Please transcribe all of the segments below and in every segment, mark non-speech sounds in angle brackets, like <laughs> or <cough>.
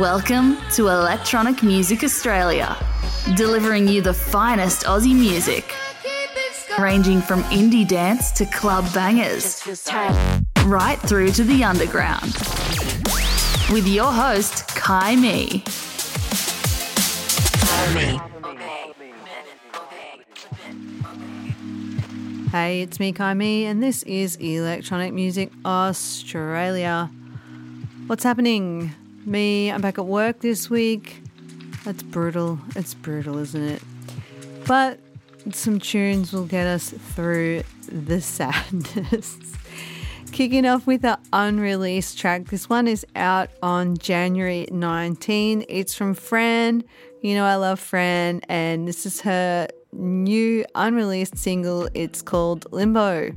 Welcome to Electronic Music Australia, delivering you the finest Aussie music, ranging from indie dance to club bangers, right through to the underground. With your host, Kai Me. Hey, it's me, Kai Me, and this is Electronic Music Australia. What's happening? Me, I'm back at work this week. That's brutal. It's brutal, isn't it? But some tunes will get us through the <laughs> sadness. Kicking off with an unreleased track. This one is out on January 19. It's from Fran. You know, I love Fran, and this is her new unreleased single. It's called Limbo.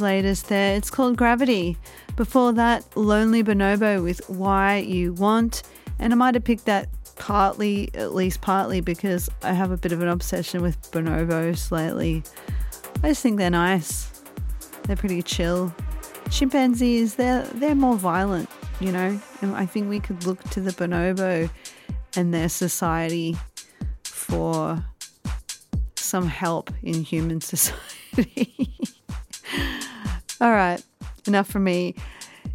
Latest there. It's called Gravity. Before that, Lonely Bonobo with Why You Want. And I might have picked that partly, at least partly, because I have a bit of an obsession with bonobos lately. I just think they're nice. They're pretty chill. Chimpanzees, they're they're more violent, you know. And I think we could look to the bonobo and their society for some help in human <laughs> society. All right, enough from me.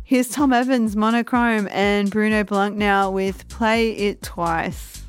Here's Tom Evans, Monochrome, and Bruno Blanc now with Play It Twice.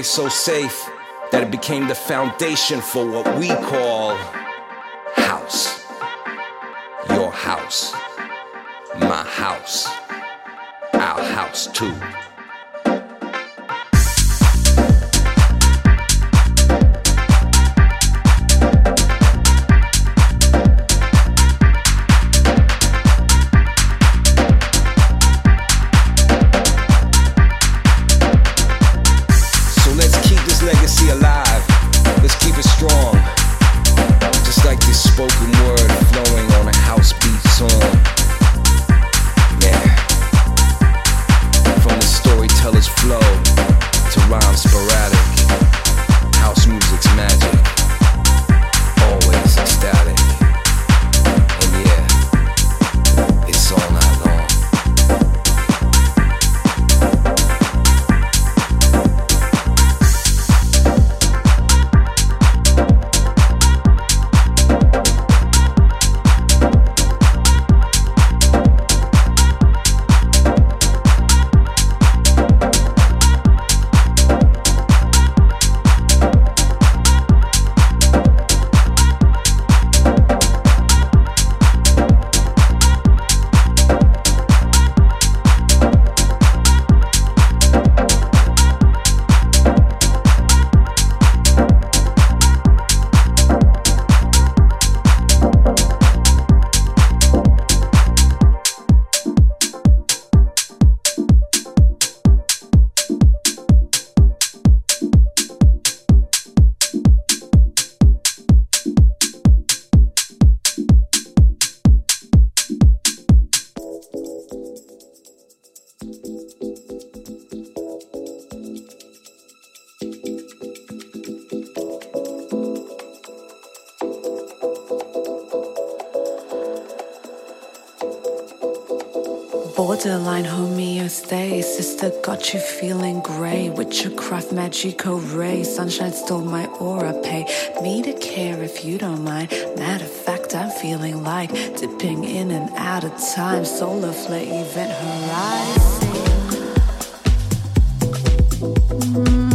So safe that it became the foundation for what we call Borderline homeostasis that got you feeling grey. Witchcraft, magical ray. Sunshine stole my aura. Pay me to care if you don't mind. Matter of fact, I'm feeling like dipping in and out of time. Solar flare event horizon. you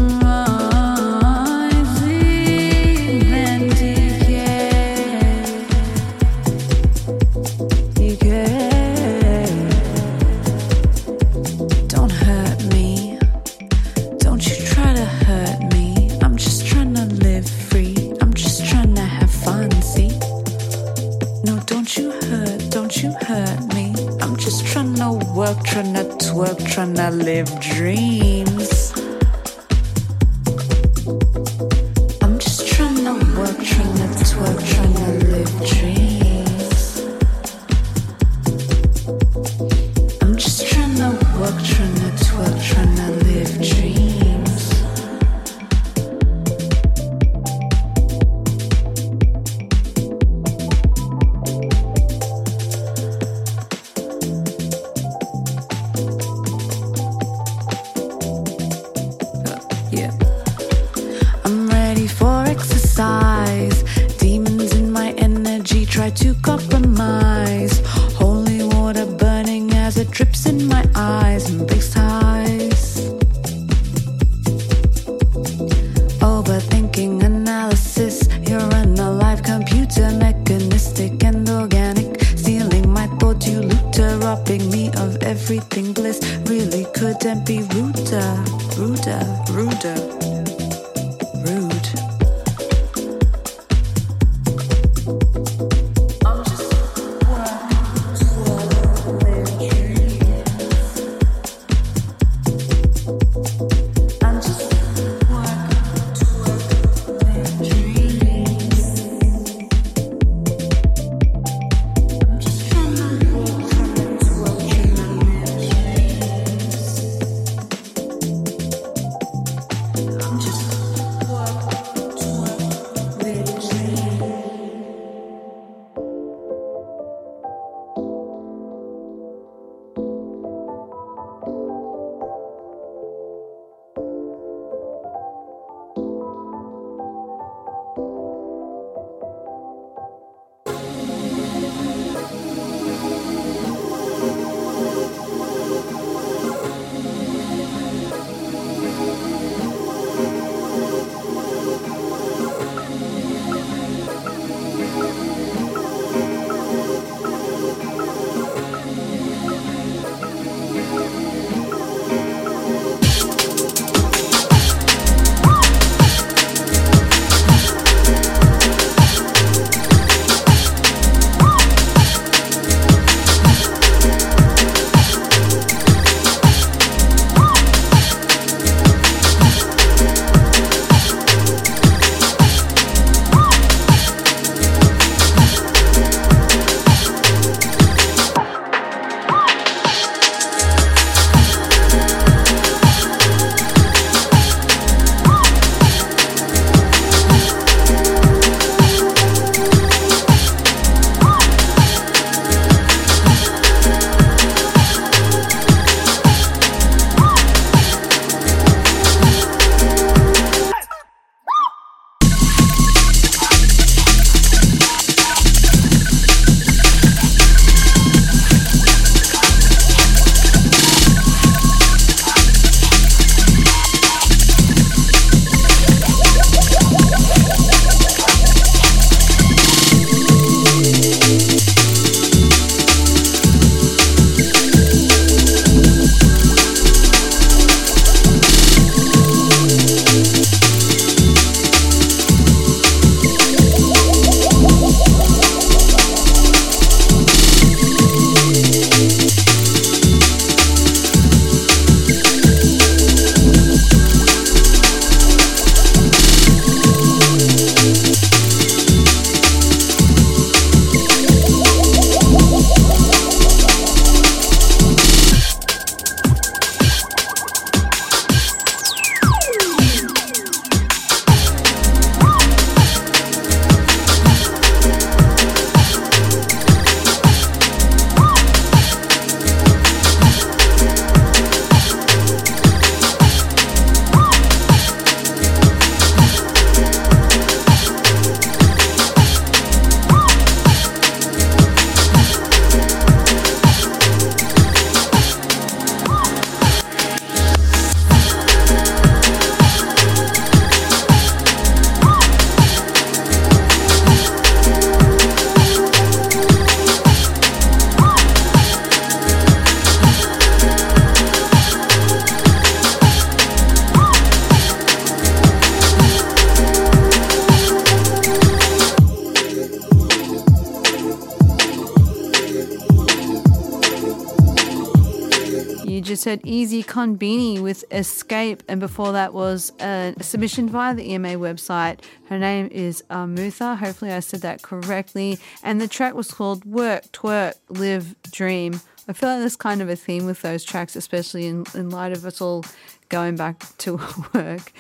before that was a submission via the EMA website. Her name is Amutha. Hopefully, I said that correctly. And the track was called Work, Twerk, Live, Dream. I feel like there's kind of a theme with those tracks, especially in, in light of us all going back to <laughs> work.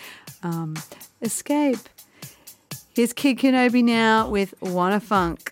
Um, escape. Here's Kid Kenobi now with Wanna Funk.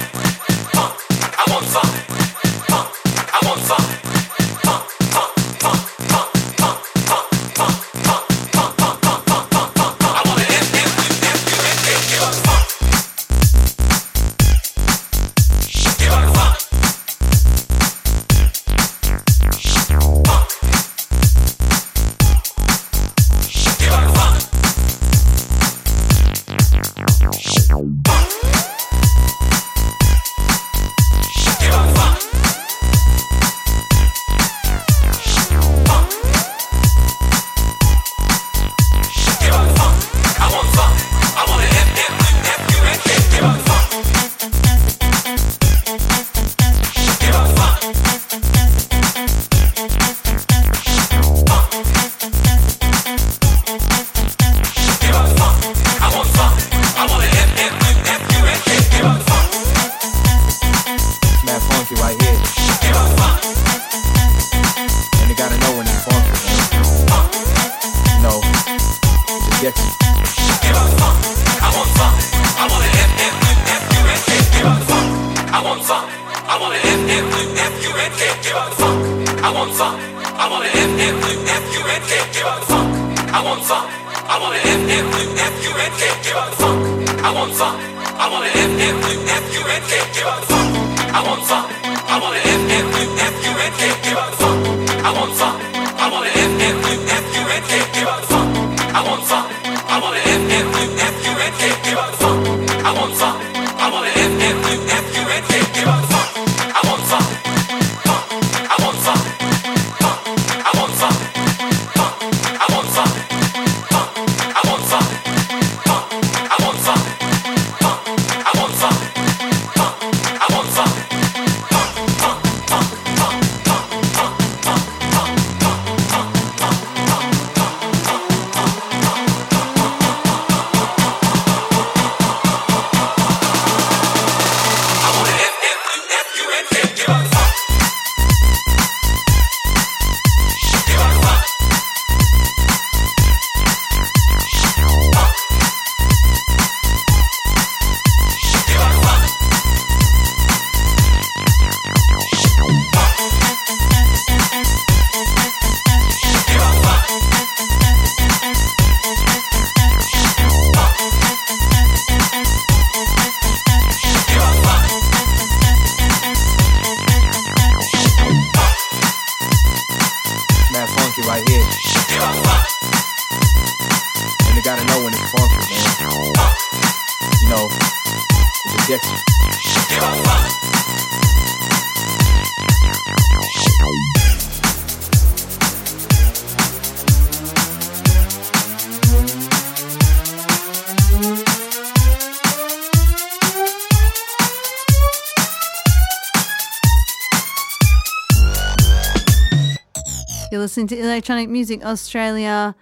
Electronic Music Australia.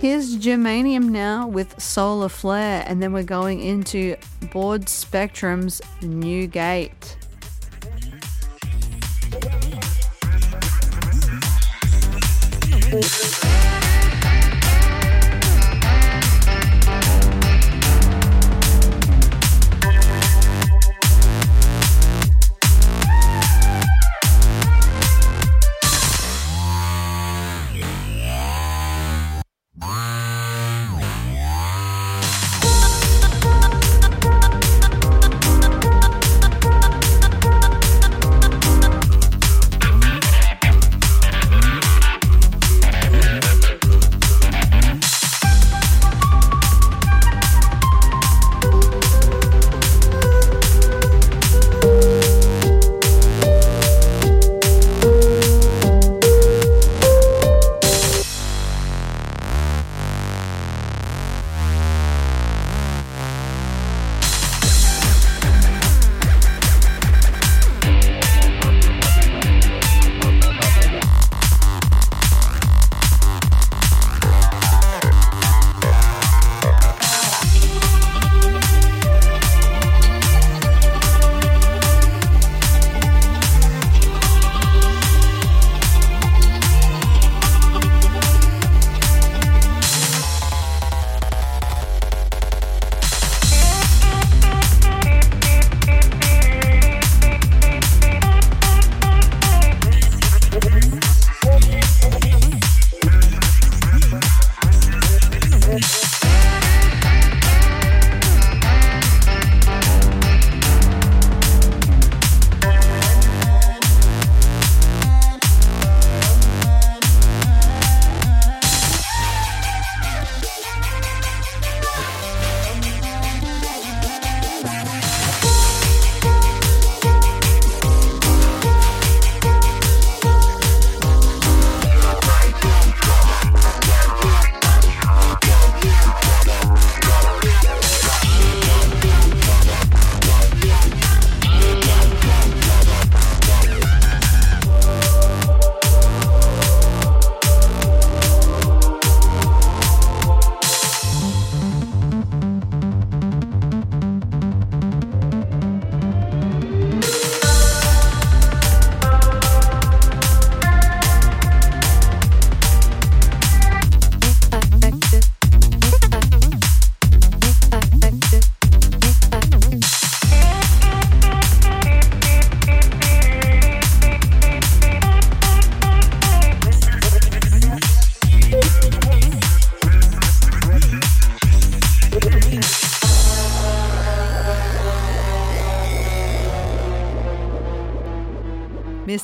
Here's Germanium now with Solar Flare, and then we're going into Bored Spectruum's New Gate.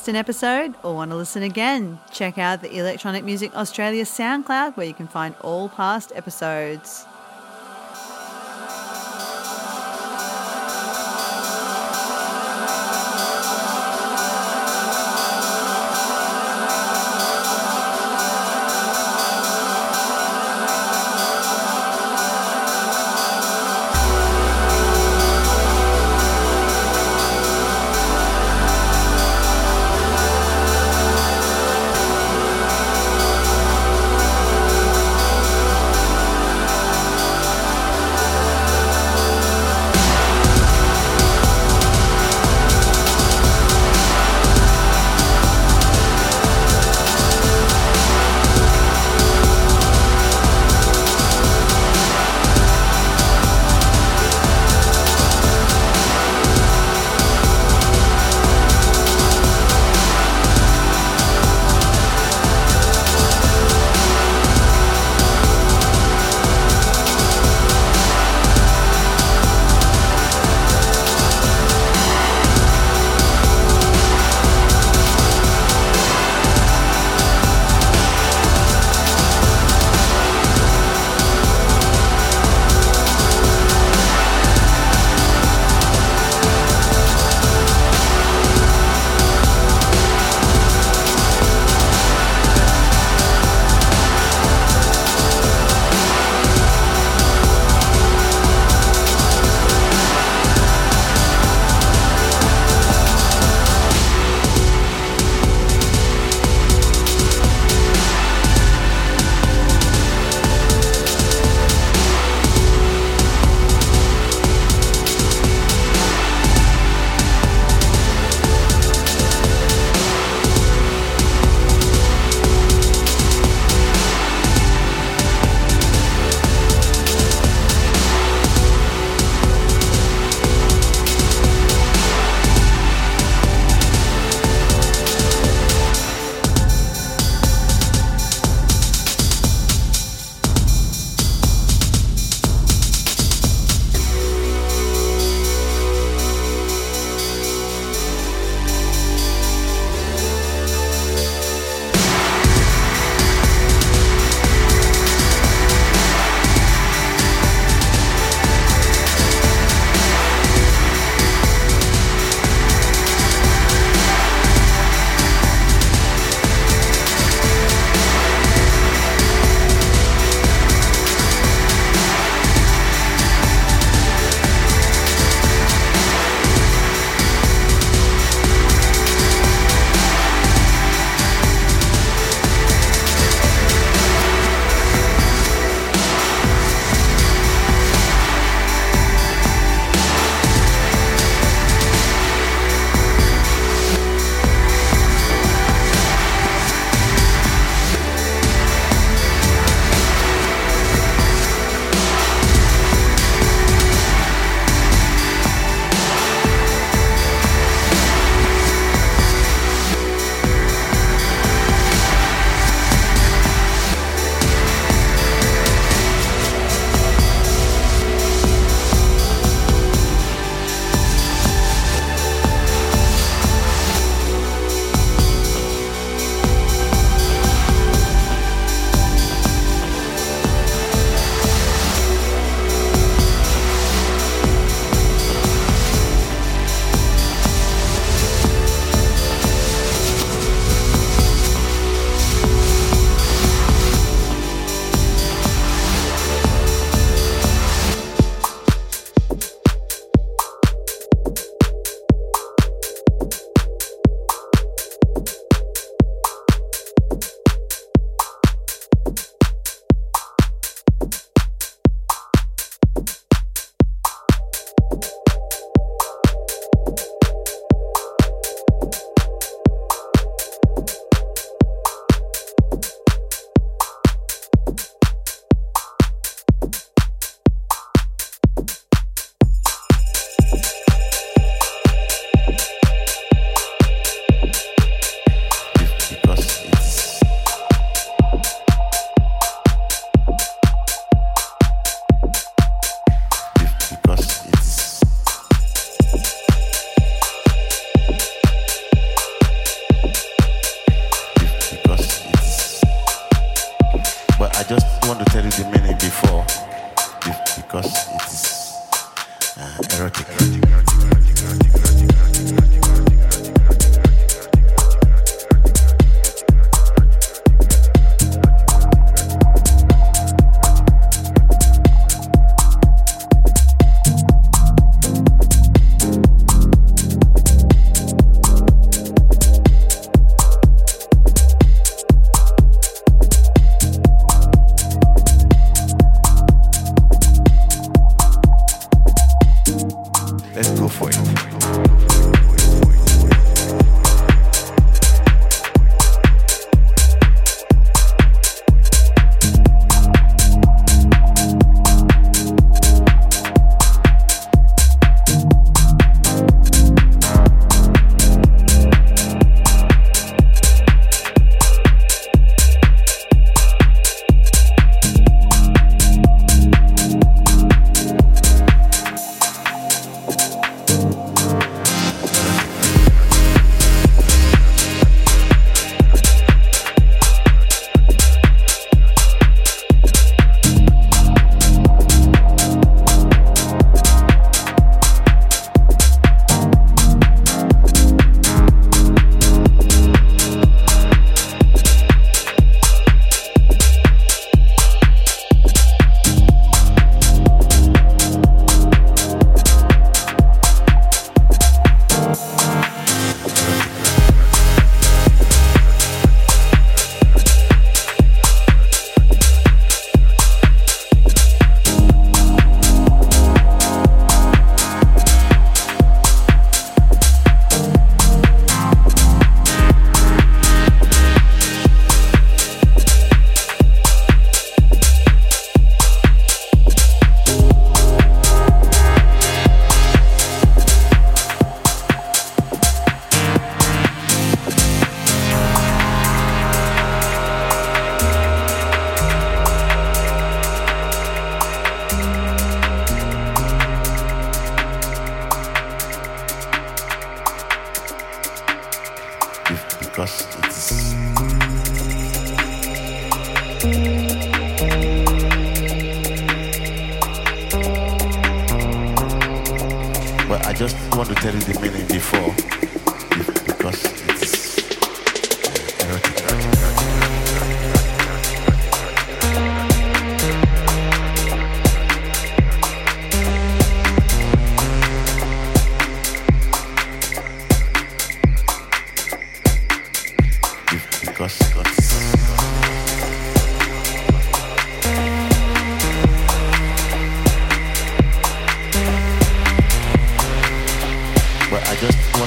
Missed an episode or want to listen again? Check out the Electronic Music Australia SoundCloud where you can find all past episodes.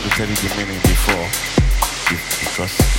Let's go for it.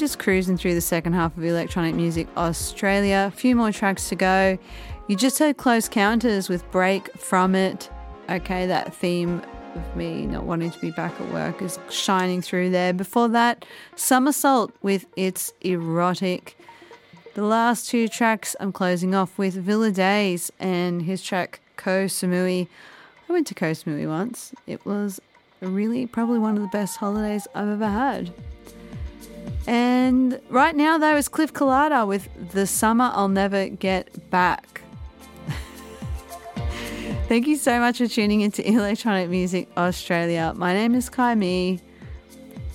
Just cruising through the second half of Electronic Music Australia. A few more tracks to go. You just heard Close Counters with Break From It. Okay, that theme of me not wanting to be back at work is shining through there. Before that, Somersault with It's Erotic. The last two tracks I'm closing off with Villa Dayze and his track Koh Samui. I went to Koh Samui once. It was really probably one of the best holidays I've ever had. And right now, though, is Cliff Colada with The Summer I'll Never Get Back. <laughs> Thank you so much for tuning into <laughs> Electronic Music Australia. My name is Kai Me.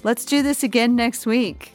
Let's do this again next week.